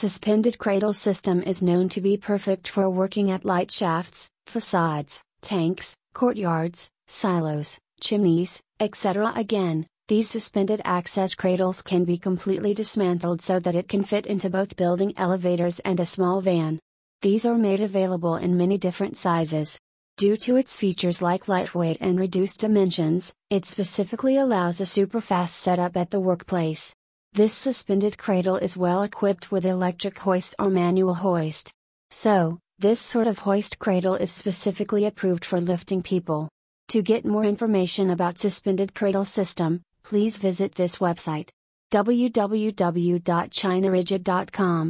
Suspended cradle system is known to be perfect for working at light shafts, facades, tanks, courtyards, silos, chimneys, etc. Again, these suspended access cradles can be completely dismantled so that it can fit into both building elevators and a small van. These are made available in many different sizes. Due to its features like lightweight and reduced dimensions, it specifically allows a super fast setup at the workplace. This suspended cradle is well equipped with electric hoist or manual hoist. So, this sort of hoist cradle is specifically approved for lifting people. To get more information about suspended cradle system, please visit this website www.chinarigid.com.